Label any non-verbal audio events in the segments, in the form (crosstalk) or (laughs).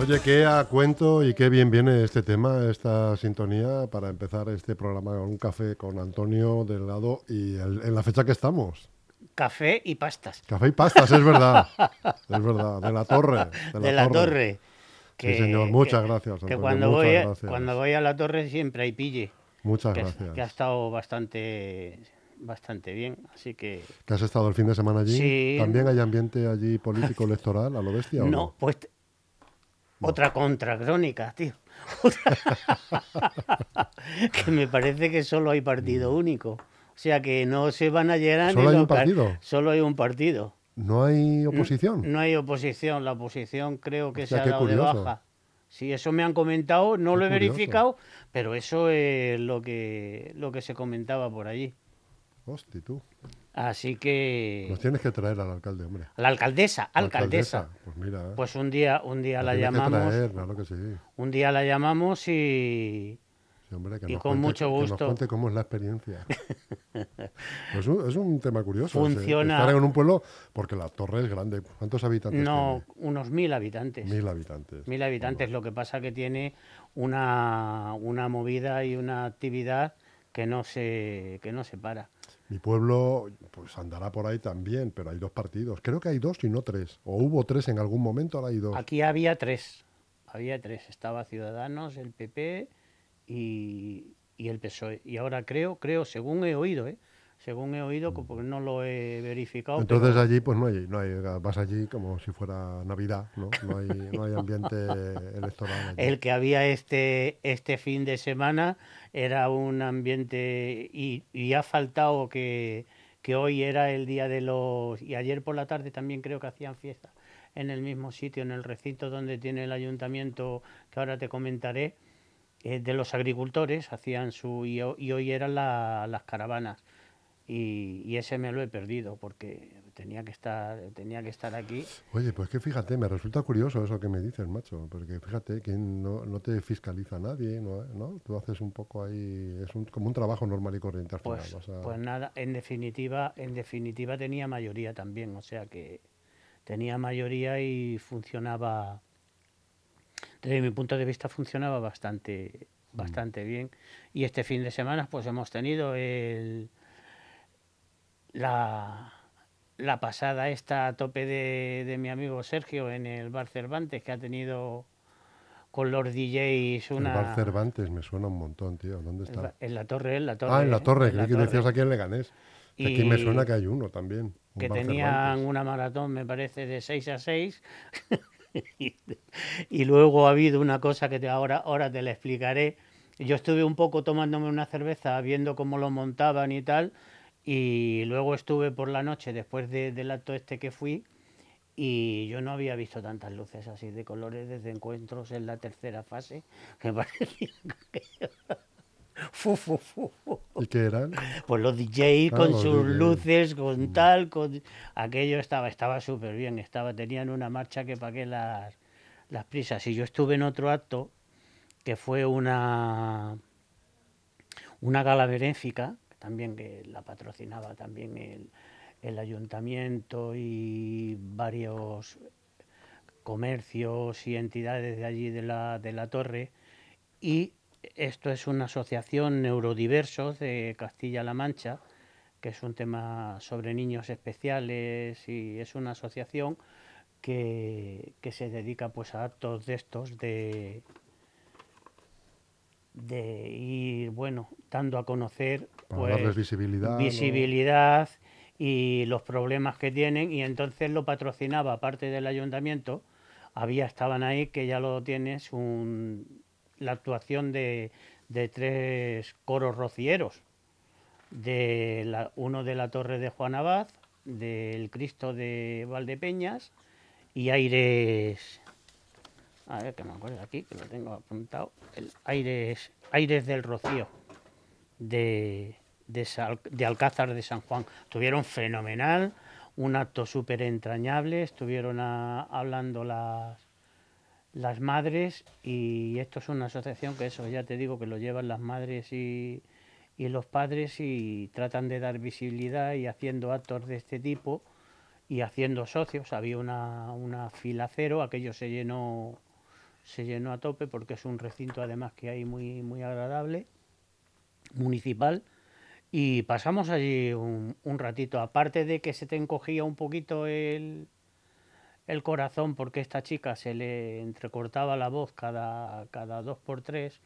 Oye, qué a cuento y qué bien viene este tema, esta sintonía, para empezar este programa con un café con Antonio del lado y el- en la fecha que estamos. Café y pastas. Café y pastas, es verdad. es verdad, de la torre. De la, de la torre. Sí, señor, muchas gracias, Que cuando voy, a- gracias. cuando voy a la torre siempre hay pille. Muchas Que, gracias. que ha estado bastante, bastante bien. Así que. ¿Que has estado el fin de semana allí? Sí. ¿También hay ambiente allí político electoral a lo bestia o no? No, pues. Otra contracrónica, tío. (laughs) (laughs) que me parece que solo hay partido único. O sea que no se van a llenar. ¿Solo ni hay un partido? Solo hay un partido. ¿No hay oposición? No hay oposición. La oposición creo que se ha dado de baja. Sí, eso me han comentado, no Qué lo he curioso. verificado, pero eso es lo que, lo que se comentaba por allí. Hostia, tú. Así que... Nos tienes que traer al alcalde, hombre. La alcaldesa, alcaldesa. Pues mira, ¿eh? Pues un día, un día la tienes que llamamos, traer, claro que sí. un día la llamamos y, Sí, hombre, que Y nos con cuente- mucho Que nos gusto. cuente cómo es la experiencia. (laughs) Pues un- es un tema curioso. ese, Funciona- Estar en un pueblo, porque la torre es grande. ¿Cuántos habitantes no, unos mil habitantes. tiene? Mil habitantes. Mil habitantes, lo que pasa que tiene una, una movida y una actividad que no se, que no se para. Mi pueblo, pues andará por ahí también, pero hay dos partidos. Creo que hay dos y no tres. O hubo tres en algún momento, ahora hay dos. Aquí había tres, había tres. Estaba Ciudadanos, el PP y, y el PSOE. Y ahora creo, creo, según he oído, ¿eh? Según he oído, porque no lo he verificado. Entonces pero allí, pues no hay, no hay, vas allí como si fuera Navidad, ¿no? No hay, no hay ambiente (laughs) electoral. allí. el que había este, este fin de semana era un ambiente y, y ha faltado que, que hoy era el día de los... Y ayer por la tarde también creo que hacían fiesta en el mismo sitio, en el recinto donde tiene el ayuntamiento, que ahora te comentaré, eh, de los agricultores, hacían su... Y, y hoy eran la- las caravanas. Y, y ese me lo he perdido porque tenía que estar, tenía que estar aquí. Oye, pues que fíjate, me resulta curioso eso que me dices, macho, porque fíjate que no, no te fiscaliza nadie, ¿no? ¿no? Tú haces un poco ahí, es un- como un trabajo normal y corriente al final. Pues, a- pues nada, en definitiva, en definitiva tenía mayoría también, o sea que tenía mayoría y funcionaba, desde mi punto de vista funcionaba bastante, Mm. bastante bien. Y este fin de semana pues hemos tenido el, la, la pasada esta a tope de, de mi amigo Sergio en el Bar Cervantes que ha tenido con los DJs El una... Bar Cervantes me suena un montón, tío. ¿Dónde está? en la torre, en la torre. ah, en la torre, en la que decías aquí en Leganés. Que Aquí me Y- suena que hay uno también. un que Bar tenían Cervantes. una maratón, me parece, de 6 a 6. (laughs) y, y luego ha habido una cosa que te, ahora, ahora te la explicaré. Yo estuve un poco tomándome una cerveza, viendo cómo lo montaban y tal. Y luego estuve por la noche, después de- del acto este que fui, y yo no había visto tantas luces así de colores desde encuentros en la tercera fase, que (laughs) parecía que... (laughs) Fu, fu, fu. ¿Y qué eran? Pues los DJ Ah, con los sus DJs. luces, con tal, con aquello estaba, estaba súper bien, estaba, tenían una marcha que pagué las, las prisas. Y yo estuve en otro acto que fue una una gala benéfica, también que la patrocinaba también el, el ayuntamiento y varios comercios y entidades de allí de la, de la torre. Y esto es una asociación neurodiversos de Castilla-La Mancha, que es un tema sobre niños especiales y es una asociación que, que se dedica pues a actos de estos de de ir bueno dando a conocer Para pues, darles visibilidad. ¿no? visibilidad y los problemas que tienen y entonces lo patrocinaba aparte del ayuntamiento había estaban ahí que ya lo tienes un, la actuación de, de tres coros rocieros de la, uno de la torre de Juan Abad del Cristo de Valdepeñas y Aires a ver que me acuerdo aquí que lo tengo apuntado el Aires Aires del Rocío de, de, Alcázar de San Juan. Estuvieron fenomenal, un acto súper entrañable, estuvieron hablando las, las madres y esto es una asociación que eso ya te digo que lo llevan las madres y, y los padres y tratan de dar visibilidad y haciendo actos de este tipo y haciendo socios. Había una, una fila cero, aquello se llenó se llenó a tope porque es un recinto además que hay muy, muy agradable, municipal. Y pasamos allí un, ratito, aparte de que se te encogía un poquito el, el corazón porque esta chica se le entrecortaba la voz cada, cada dos por tres,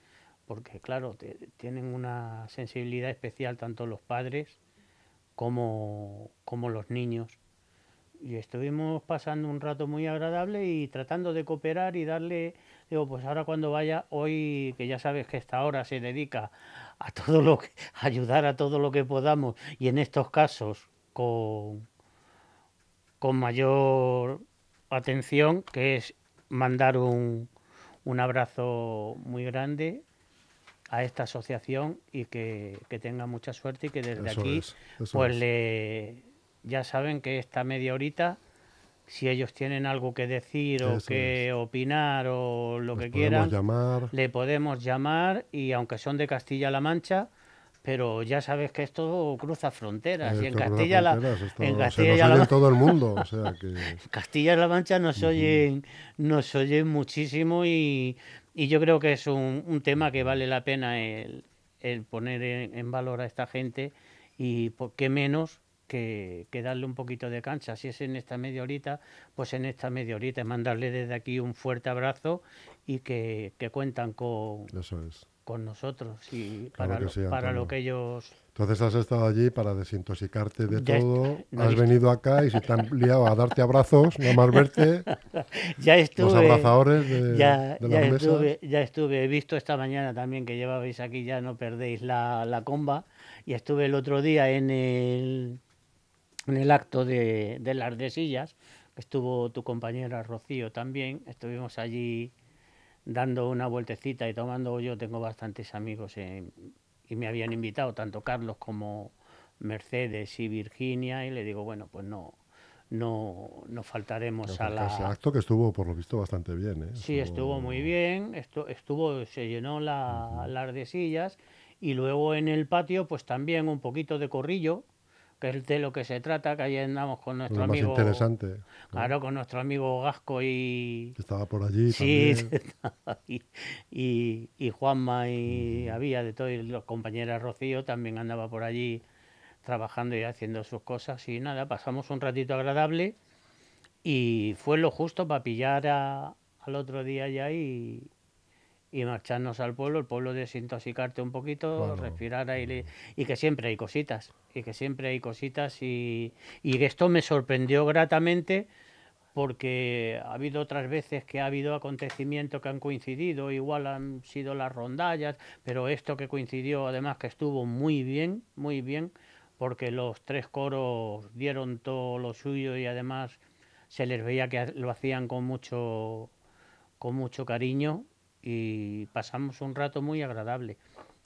porque claro, tienen una sensibilidad especial tanto los padres como, como los niños. Y estuvimos pasando un rato muy agradable y tratando de cooperar y darle, digo, pues ahora cuando vaya, hoy que ya sabes que esta hora se dedica a todo lo que, (laughs) ayudar a todo lo que podamos y en estos casos con, con mayor atención, que es mandar un, un abrazo muy grande a esta asociación y que, que tenga mucha suerte y que desde aquí pues le ya saben que esta media horita si ellos tienen algo que decir o que opinar o lo que quieran le podemos llamar y aunque son de Castilla-La Mancha pero ya sabes que esto cruza fronteras y en Castilla la en Castilla la todo el mundo (laughs) Castilla-La Mancha nos oyen nos oyen muchísimo y, y yo creo que es un, tema que vale la pena el, el poner en, valor a esta gente y por qué menos que, que, darle un poquito de cancha. Si es en esta media horita, pues en esta media horita, mandarle desde aquí un fuerte abrazo y que, que cuentan con, es. con nosotros y para, lo, para lo que ellos... Entonces has estado allí para desintoxicarte de todo, has venido acá y se te han liado a darte abrazos, nada más verte. (laughs) ya estuve, los abrazadores de, ya, ya estuve, Ya estuve, he visto esta mañana también que llevabais aquí, ya no perdéis la, la comba, y estuve el otro día en el, en el acto de, de las desillas, que estuvo tu compañera Rocío también, estuvimos allí dando una vueltecita y tomando, yo tengo bastantes amigos y me habían invitado, tanto Carlos como Mercedes y Virginia, y le digo, bueno, pues no, no, no faltaremos a la... Ese acto que estuvo, por lo visto, bastante bien. ¿eh? Sí, estuvo muy bien, estuvo se llenó la, las de sillas y luego en el patio, pues también un poquito de corrillo, que es de lo que se trata, que ahí andamos con nuestro lo amigo. Más interesante. Claro, con nuestro amigo Gasco y. Que estaba por allí. Sí, (laughs) y, y, Juanma y había de todo, y los compañeros Rocío también andaba por allí trabajando y haciendo sus cosas. Y nada, pasamos un ratito agradable y fue lo justo para pillar al otro día ya y, y marcharnos al pueblo, el pueblo desintoxicarte un poquito, respirar aire y que siempre hay cositas, y que siempre hay cositas y, y esto me sorprendió gratamente porque ha habido otras veces que ha habido acontecimientos que han coincidido, igual han sido las rondallas, pero esto que coincidió además que estuvo muy bien, muy bien, porque los tres coros dieron todo lo suyo y además se les veía que lo hacían con mucho con mucho cariño y pasamos un rato muy agradable.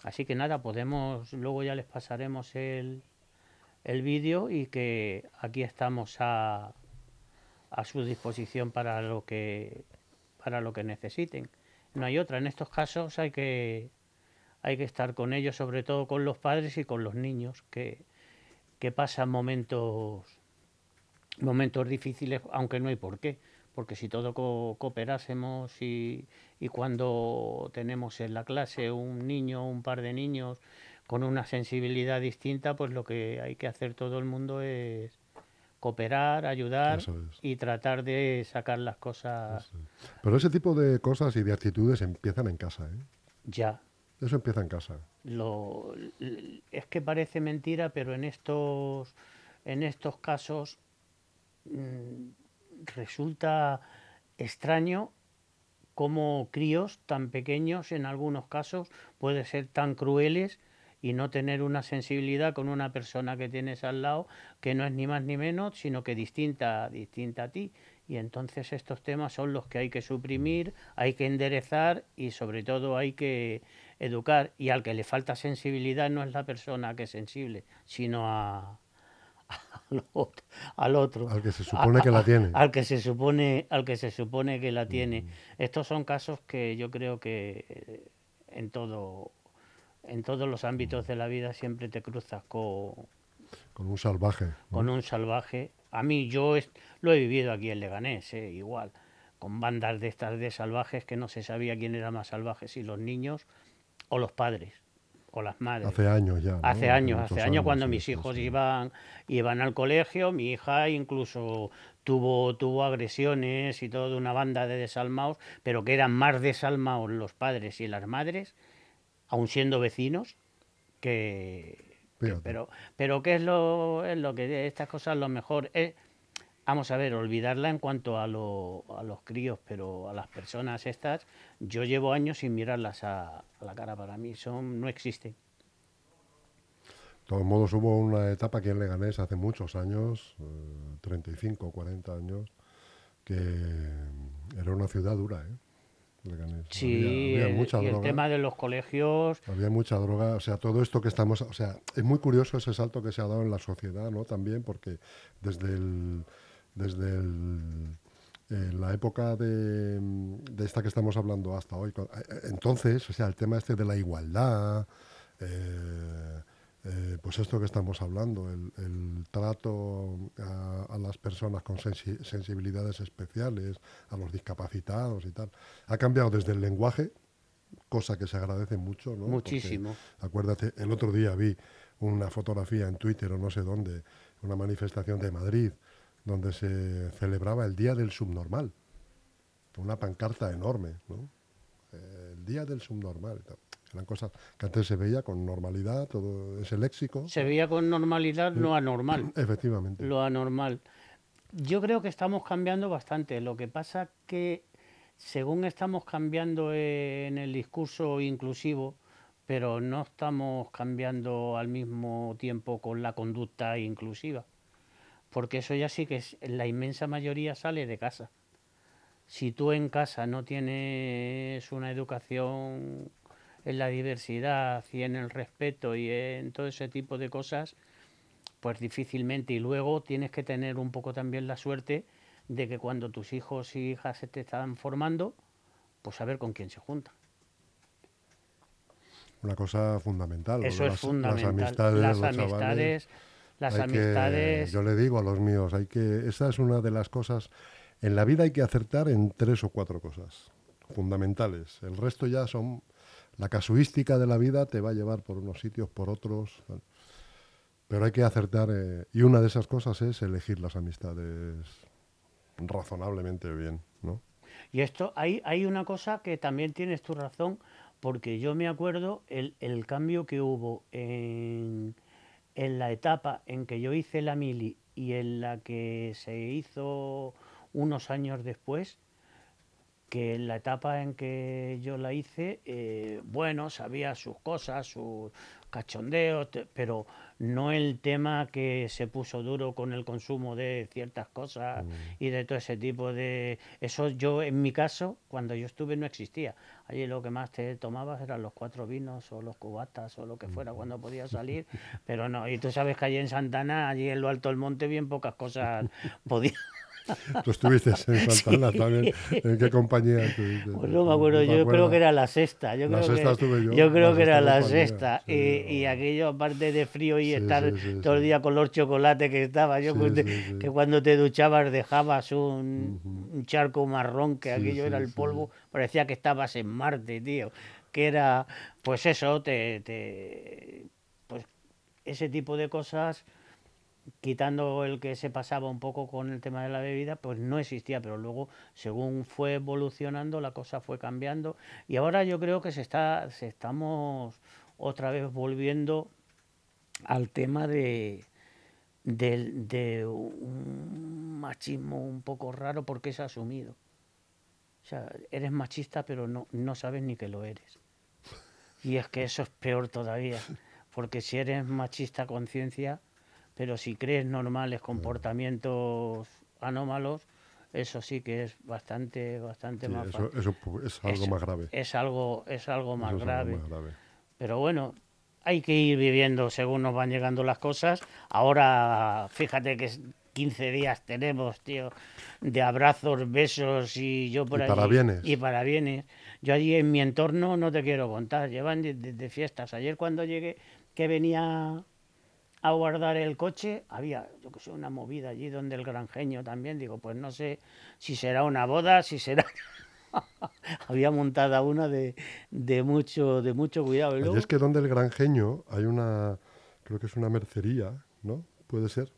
Así que nada, podemos, luego ya les pasaremos el, el vídeo y que aquí estamos a, a su disposición para lo que para lo que necesiten. No hay otra. En estos casos hay que hay que estar con ellos, sobre todo con los padres y con los niños, que, que pasan momentos momentos difíciles, aunque no hay por qué porque si todo cooperásemos y, y, cuando tenemos en la clase un niño o un par de niños con una sensibilidad distinta, pues lo que hay que hacer todo el mundo es cooperar, ayudar y tratar de sacar las cosas. Pero ese tipo de cosas y de actitudes empiezan en casa, ¿eh? Ya. Eso empieza en casa. Lo, es que parece mentira, pero en estos, en estos casos mmm, resulta extraño cómo críos tan pequeños en algunos casos pueden ser tan crueles y no tener una sensibilidad con una persona que tienes al lado que no es ni más ni menos, sino que distinta, distinta a ti. Y entonces estos temas son los que hay que suprimir, hay que enderezar y sobre todo hay que educar. Y al que le falta sensibilidad no es la persona que es sensible, sino a, (laughs) al otro, al que se supone que la tiene. al que se supone al que se supone que la tiene. Estos son casos que yo creo que en todo en todos los ámbitos de la vida siempre te cruzas con con un salvaje con un salvaje. A mí yo lo he vivido aquí en Leganés eh, igual. Con bandas de estas de salvajes que no se sabía quién era más salvaje, si los niños o los padres o las madres. Hace años ya. ¿no? Hace años, hace años cuando sí, mis sí, hijos sí. iban iban al colegio, mi hija incluso tuvo tuvo agresiones y todo de una banda de desalmados, pero que eran más desalmados los padres y las madres, aun siendo vecinos, que, que- pero pero qué es lo es lo que estas cosas lo mejor es Vamos a ver, olvidarla en cuanto a, lo- a los críos, pero a las personas estas, yo llevo años sin mirarlas a, a la cara. Para mí son no existen. De todos modos, hubo una etapa aquí en Leganés hace muchos años, eh, 35, 40 años, que era una ciudad dura, ¿eh? Leganés. Sí, había, había el- mucha y el tema de los colegios, Había mucha droga, o sea, todo esto que estamos, o sea, es muy curioso ese salto que se ha dado en la sociedad, ¿no? También porque desde el, desde el, eh, la época de, de esta que estamos hablando hasta hoy, eh, eh, entonces, o sea, el tema este de la igualdad, eh, eh, pues esto que estamos hablando, el, el trato a, a las personas con sensi- sensibilidades especiales, a los discapacitados y tal, ha cambiado desde el lenguaje, cosa que se agradece mucho, ¿no? Porque, muchísimo. acuérdate, el otro día vi una fotografía en Twitter o no sé dónde, una manifestación de Madrid, donde se celebraba el Día del Subnormal. Una pancarta enorme, ¿no? Eh, el Día del Subnormal. Eran cosas que antes se veía con normalidad, todo ese léxico. Se veía con normalidad lo anormal. (laughs) Efectivamente. lo anormal. Yo creo que estamos cambiando bastante. Lo que pasa que según estamos cambiando en el discurso inclusivo, pero no estamos cambiando al mismo tiempo con la conducta inclusiva. Porque eso ya sí que es, la inmensa mayoría sale de casa. Si tú en casa no tienes una educación en la diversidad y en el respeto y en todo ese tipo de cosas, pues difícilmente. Y luego tienes que tener un poco también la suerte de que cuando tus hijos y hijas se te están formando, pues saber con quién se juntan. Una cosa fundamental. Eso es las, fundamental. Las amistades, las amistades, las Hay que- amistades. yo le digo a los míos, hay que, esa es una de las cosas, en la vida hay que acertar en tres o cuatro cosas fundamentales. El resto ya son, la casuística de la vida te va a llevar por unos sitios, por otros, pero hay que acertar, eh, y una de esas cosas es elegir las amistades razonablemente bien, ¿no? Y esto, hay, hay una cosa que también tienes tu razón, porque yo me acuerdo el, el cambio que hubo en la etapa en que yo hice la mili y en la que se hizo unos años después, que en la etapa en que yo la hice, eh, bueno, sabía sus cosas, sus cachondeos, pero no el tema que se puso duro con el consumo de ciertas cosas y de todo ese tipo de... Eso yo, en mi caso, cuando yo estuve no existía. Allí lo que más te tomabas eran los cuatro vinos o los cubatas o lo que fuera cuando podías (laughs) salir, pero no. Y tú sabes que allí en Santana, allí en lo alto del monte, bien pocas cosas podías... (laughs) Tú estuviste en (laughs) Santana también, ¿en qué compañía estuviste? Pues no me acuerdo, yo creo que era la sexta. Yo La creo sexta que, estuve yo, creo la que era la compañía, sexta. sí, y, aquello, aparte de frío y Sí, estar sí, sí, todo el sí. día con los chocolates que estaba, yo Sí, que, sí, sí. que cuando te duchabas dejabas un, un charco marrón, que Sí, aquello era sí, el sí. polvo, parecía que estabas en Marte, tío. Que era, pues eso, te, te pues ese tipo de cosas quitando el que se pasaba un poco con el tema de la bebida, pues no existía, pero luego según fue evolucionando la cosa fue cambiando y ahora yo creo que se está se estamos otra vez volviendo al tema de de, un machismo un poco raro porque es asumido. O sea, eres machista pero no, no sabes ni que lo eres. Y es que eso es peor todavía, porque si eres machista conciencia, pero si crees normales comportamientos anómalos, eso sí que es bastante, bastante Sí, más eso, eso es algo más grave. Es algo, es algo más Eso es algo grave. más grave. Pero bueno, hay que ir viviendo según nos van llegando las cosas. Ahora, fíjate que es 15 días tenemos, tío, de abrazos, besos y yo por Y allí. parabienes. Y para bienes. Yo allí en mi entorno no te quiero contar, llevan de, de- de fiestas. Ayer cuando llegué, que venía a guardar el coche, había, yo que sé, una movida allí donde el granjeño también, digo, pues no sé si será una boda, si será... (laughs) había montada una de, de, mucho, de mucho cuidado. Y es que donde el granjeño hay una, creo que es una mercería, ¿no? Puede ser,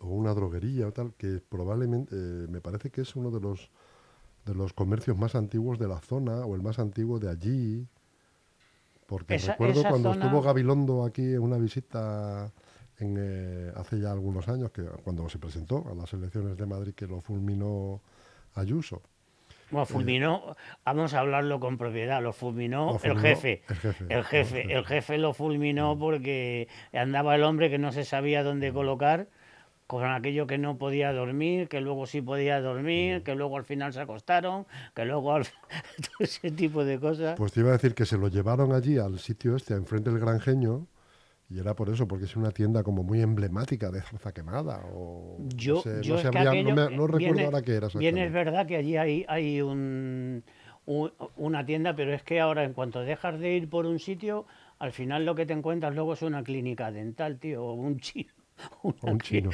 o una droguería o tal, que probablemente, eh, me parece que es uno de los, de los comercios más antiguos de la zona, o el más antiguo de allí. Porque recuerdo cuando estuvo Gabilondo aquí en una visita en, eh, hace ya algunos años, que cuando se presentó a las elecciones de Madrid, que lo fulminó Ayuso. Bueno, fulminó, vamos a hablarlo con propiedad, lo fulminó, el, jefe, el, jefe, el jefe. El jefe, lo fulminó porque andaba el hombre que no se sabía dónde colocar con aquello que no podía dormir, que luego sí podía dormir, que luego al final se acostaron, que luego al... (laughs) todo ese tipo de cosas. Pues te iba a decir que se lo llevaron allí al sitio este, enfrente del granjeño, y era por eso, porque es una tienda como muy emblemática de zarza quemada. O, yo, no, yo no, recuerdo ahora qué era. Bien es verdad que allí hay, hay un, una tienda, pero es que ahora en cuanto dejas de ir por un sitio, al final lo que te encuentras luego es una clínica dental, tío, o un (laughs) chino. (laughs) un chino.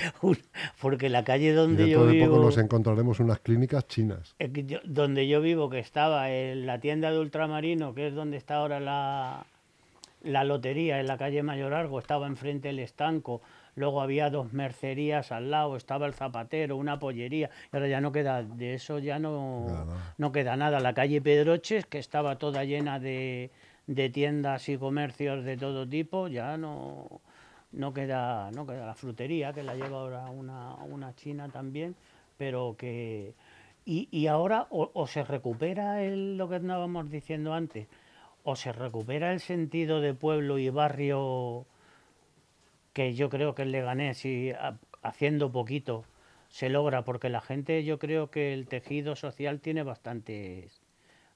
porque la calle donde yo vivo. De poco nos encontraremos unas clínicas chinas. donde yo vivo, que estaba en la tienda de ultramarino, que es donde está ahora la, la lotería en la calle Mayor Argo, estaba enfrente el estanco, luego había dos mercerías al lado, estaba el zapatero, una pollería, y ahora ya no queda, de eso ya no, no queda nada. La calle Pedroches, que estaba toda llena de, de tiendas y comercios de todo tipo, ya no, no queda, no queda la frutería, que la lleva ahora una, una china también, pero que... Y, y ahora o, se recupera el, lo que estábamos diciendo antes, o se recupera el sentido de pueblo y barrio que yo creo que el Leganés y haciendo poquito se logra porque la gente yo creo que el tejido social tiene bastantes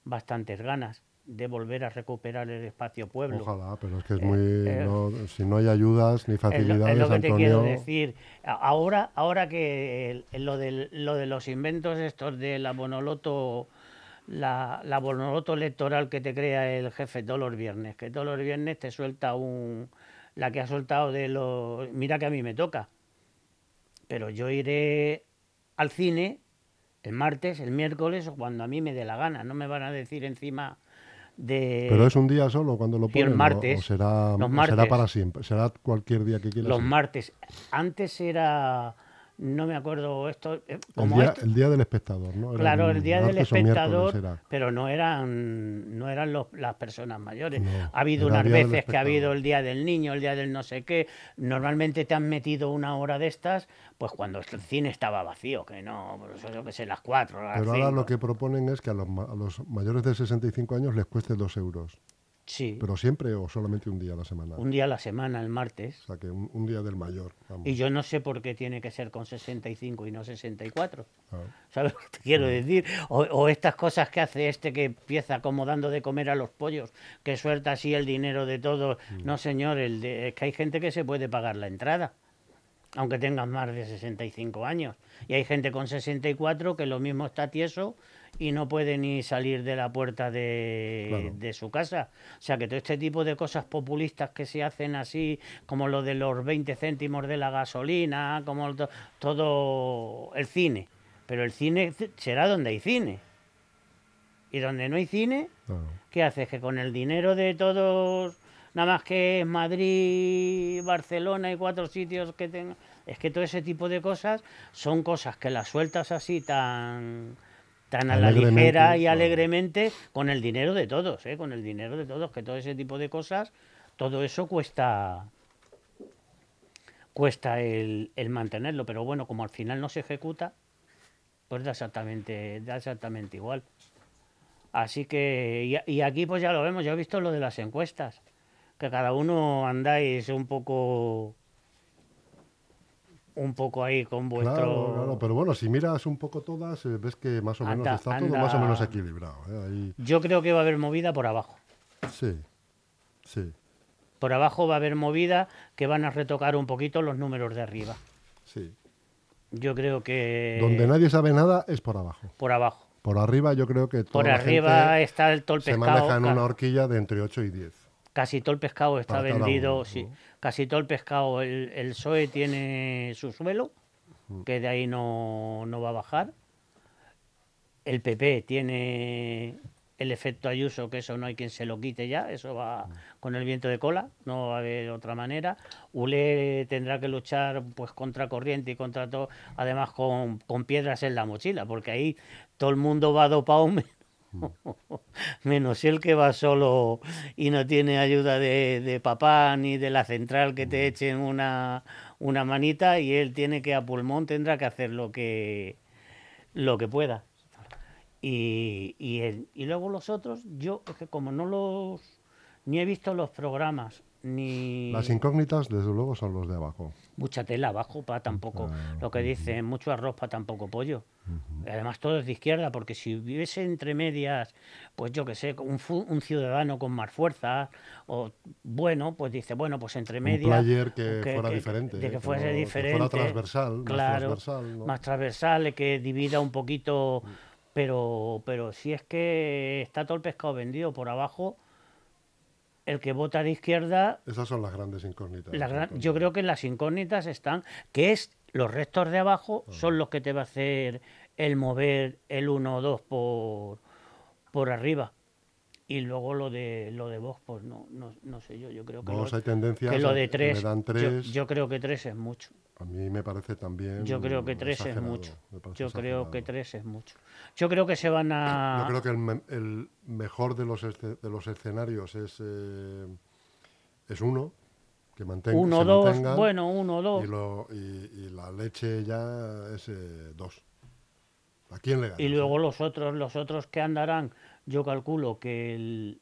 bastantes ganas de volver a recuperar el espacio pueblo. Ojalá, pero es que es muy eh, si no hay ayudas ni facilidades. Es lo, que te quiero decir. Ahora, ahora que lo, de, lo de los inventos estos de la Bonoloto la, la electoral que te crea el jefe todos los viernes, que todos los viernes te suelta un la que ha soltado de los mira que a mí me toca. Pero yo iré al cine el martes, el miércoles o cuando a mí me dé la gana, no me van a decir encima de Pero es un día solo cuando lo ponen, martes, o, será, será para siempre, será cualquier día que quieras. Los martes. Antes era no me acuerdo esto. Eh, como el, día, del espectador, ¿no? claro, el día del espectador, pero no eran, no eran las personas mayores. ha habido unas veces que ha habido el día del niño, el día del no sé qué. Normalmente te han metido una hora de estas, pues cuando el cine estaba vacío, que no, pues eso que sé, las cuatro. Las pero ahora lo que proponen es que a los, a los mayores de 65 años les cueste dos euros. Sí. ¿Pero siempre o solamente un día a la semana? Un día a la semana, el martes. O sea, que un, día del mayor. Y yo no sé por qué tiene que ser con 65 y no 64. Ah. ¿Sabes lo que te quiero decir? O, estas cosas que hace este que empieza como dando de comer a los pollos, que suelta así el dinero de todos. Mm. No, señor, el es que hay gente que se puede pagar la entrada aunque tengan más de 65 años. Y hay gente con 64 que lo mismo está tieso y no puede ni salir de la puerta de, de, su casa. O sea que todo este tipo de cosas populistas que se hacen así, como lo de los 20 céntimos de la gasolina, como todo el cine. Pero el cine será donde hay cine. Y donde no hay cine, ¿qué haces? Que con el dinero de todos, nada más que Madrid, Barcelona y cuatro sitios que tengan... Es que todo ese tipo de cosas son cosas que las sueltas así tan tan a la ligera y alegremente con el dinero de todos, ¿eh? con el dinero de todos, que todo ese tipo de cosas, todo eso cuesta cuesta el, mantenerlo, pero bueno, como al final no se ejecuta, pues da exactamente, da exactamente igual. Así que, y, y aquí pues ya lo vemos, ya he visto lo de las encuestas, que cada uno andáis un poco un poco ahí con vuestro... Claro, claro, pero bueno, si miras un poco todas, eh, ves que más o menos está todo más o menos equilibrado. ¿eh? Yo creo que va a haber movida por abajo. Sí, sí. Por abajo va a haber movida que van a retocar un poquito los números de arriba. Sí. Yo creo que... Donde nadie sabe nada es por abajo. Por abajo. Por arriba yo creo que Por arriba está el todo Se maneja en una horquilla de entre 8 y 10. Casi todo el pescado está vendido, sí casi todo el pescado, el, el SOE tiene su suelo, que de ahí no, no va a bajar. El PP tiene el efecto Ayuso, que eso no hay quien se lo quite ya, eso va con el viento de cola, no va a haber otra manera. Ule tendrá que luchar pues contra corriente y contra todo, además con, con piedras en la mochila, porque ahí todo el mundo va dopado (laughs) (laughs) menos el que va solo y no tiene ayuda de, de, papá ni de la central que te echen una, una manita y él tiene que a pulmón tendrá que hacer lo que lo que pueda. Y, y, y luego los otros, yo es que como no los ni he visto los programas ni las incógnitas desde luego son los de abajo mucha tela abajo para tampoco. Ah, lo que dicen mucho arroz para tampoco pollo. Uh -huh. además todo es de izquierda porque si hubiese entre medias pues yo que sé un, un, ciudadano con más fuerza o bueno pues dice bueno pues entre medias un player que, que fuera que, diferente de que fuese diferente que fuera transversal claro más transversal, ¿no? más transversal que divida un poquito pero pero si es que está todo el pescado vendido por abajo el que vota de izquierda. Esas son las grandes incógnitas. Gran, yo creo que las incógnitas están, que es los restos de abajo ah. son los que te va a hacer el mover el 1 o 2 por, por arriba. Y luego lo de lo de Vox, pues no, no, no sé yo, yo creo que, lo, hay tendencias que lo de 3, tres. Yo, yo, creo que 3 es mucho. A mí me parece también Yo creo que 3 es mucho. Yo exagerado. creo que 3 es mucho. Yo creo que se van a... Yo creo que el, el mejor de los, de los escenarios es, eh, es uno, que mantenga, uno, dos, bueno, uno, dos. Y, lo, y, y, la leche ya es eh, dos. ¿A quién le gana? Y luego los otros, los otros que andarán, yo calculo que el,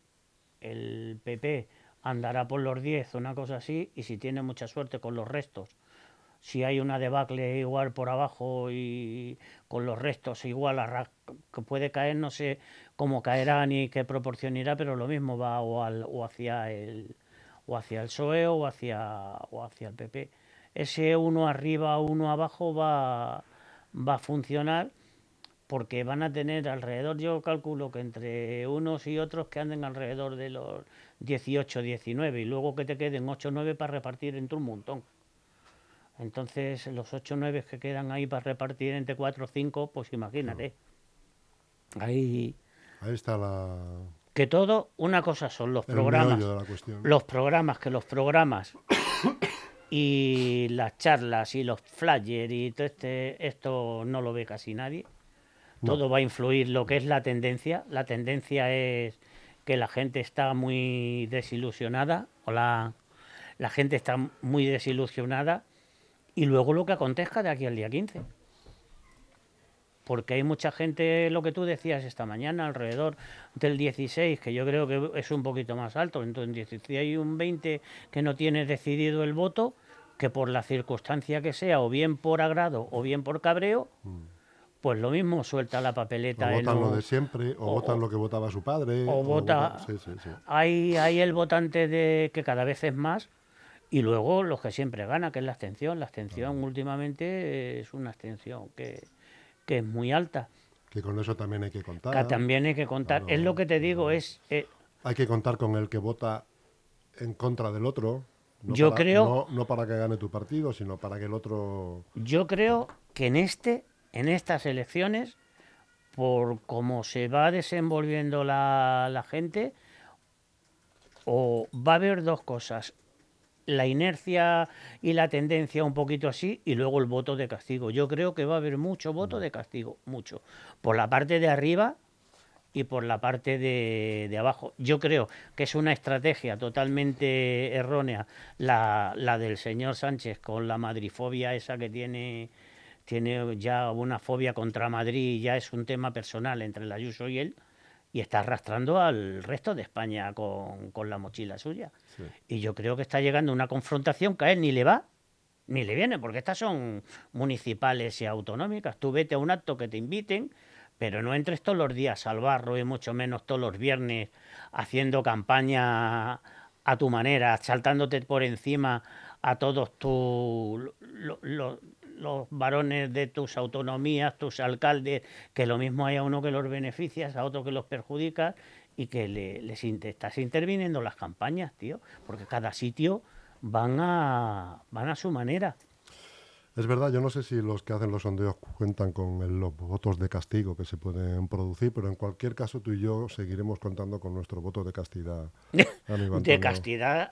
el PP andará por los 10, una cosa así, y si tiene mucha suerte con los restos, si hay una debacle igual por abajo y con los restos igual a que puede caer, no sé cómo caerá ni qué proporción irá, pero lo mismo va o, al, o hacia el o hacia el PSOE o hacia o hacia el PP. Ese uno arriba, uno abajo va, va a funcionar porque van a tener alrededor, yo calculo que entre unos y otros que anden alrededor de los 18, 19 y luego que te queden 8 o 9 para repartir entre un montón. Entonces, los 8 o 9 que quedan ahí para repartir entre 4 o 5, pues imagínate. No. Ahí. Ahí está la. Que todo, una cosa son los El programas. Los programas, que los programas (coughs) y las charlas y los flyers y todo este, esto no lo ve casi nadie. No. Todo va a influir lo que es la tendencia. La tendencia es que la gente está muy desilusionada, o la, la gente está muy desilusionada y luego lo que acontezca de aquí al día 15. Porque hay mucha gente, lo que tú decías esta mañana, alrededor del 16, que yo creo que es un poquito más alto. Entonces, 16 hay un 20 que no tiene decidido el voto, que por la circunstancia que sea, o bien por agrado o bien por cabreo, mm. Pues lo mismo suelta la papeleta. O votan lo de siempre, o, o, votan lo que votaba su padre. O, o vota. vota... Sí, sí, sí. Hay, hay el votante de que cada vez es más, y luego los que siempre gana, que es la abstención. La abstención últimamente es una abstención que, que, es muy alta. Que con eso también hay que contar. Que también hay que contar. Claro, es lo que te digo, claro. es... Eh, hay que contar con el que vota en contra del otro. No yo para, creo... No, no, para que gane tu partido, sino para que el otro... Yo creo que en, este, en estas elecciones, por cómo se va desenvolviendo la, la gente, o va a haber dos cosas la inercia y la tendencia un poquito así y luego el voto de castigo. Yo creo que va a haber mucho voto de castigo, mucho. Por la parte de arriba y por la parte de, de abajo. Yo creo que es una estrategia totalmente errónea la, la del señor Sánchez con la madrifobia esa que tiene tiene ya una fobia contra Madrid, ya es un tema personal entre el Ayuso y él, y está arrastrando al resto de España con, con la mochila suya. Sí. Y yo creo que está llegando una confrontación que a él ni le va ni le viene, porque estas son municipales y autonómicas. Tú vete a un acto que te inviten, pero no entres todos los días al barro y mucho menos todos los viernes haciendo campaña a tu manera, saltándote por encima a todos tus lo, lo, los varones de tus autonomías, tus alcaldes, que lo mismo hay a uno que los beneficias, a otro que los perjudicas y que le, les estás interviniendo las campañas, tío, porque cada sitio van a, van a su manera. Es verdad, yo no sé si los que hacen los sondeos cuentan con el- los votos de castigo que se pueden producir, pero en cualquier caso tú y yo seguiremos contando con nuestro voto de castidad. (laughs) amigo De castidad.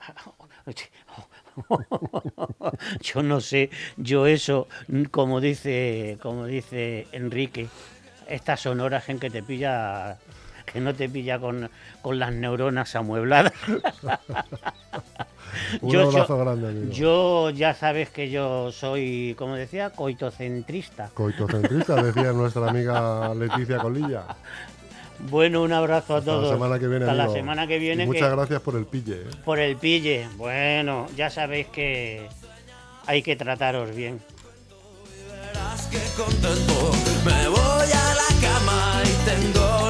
(laughs) Yo no sé, yo eso, como dice, como dice Enrique, estas son horas en que te pilla, que no te pilla con, con las neuronas amuebladas. (laughs) (laughs) Un Yo- abrazo yo- grande, amigo. Yo ya sabes que yo soy, como decía, coitocentrista. Coitocentrista, decía nuestra amiga Leticia Colilla. (laughs) Bueno, un abrazo a Hasta todos. la semana que viene. Hasta la semana que viene. Y que- muchas gracias por el pille. ¿eh? por el pille. Bueno, ya sabéis que hay que trataros bien. Verás que contento me voy a la cama y tengo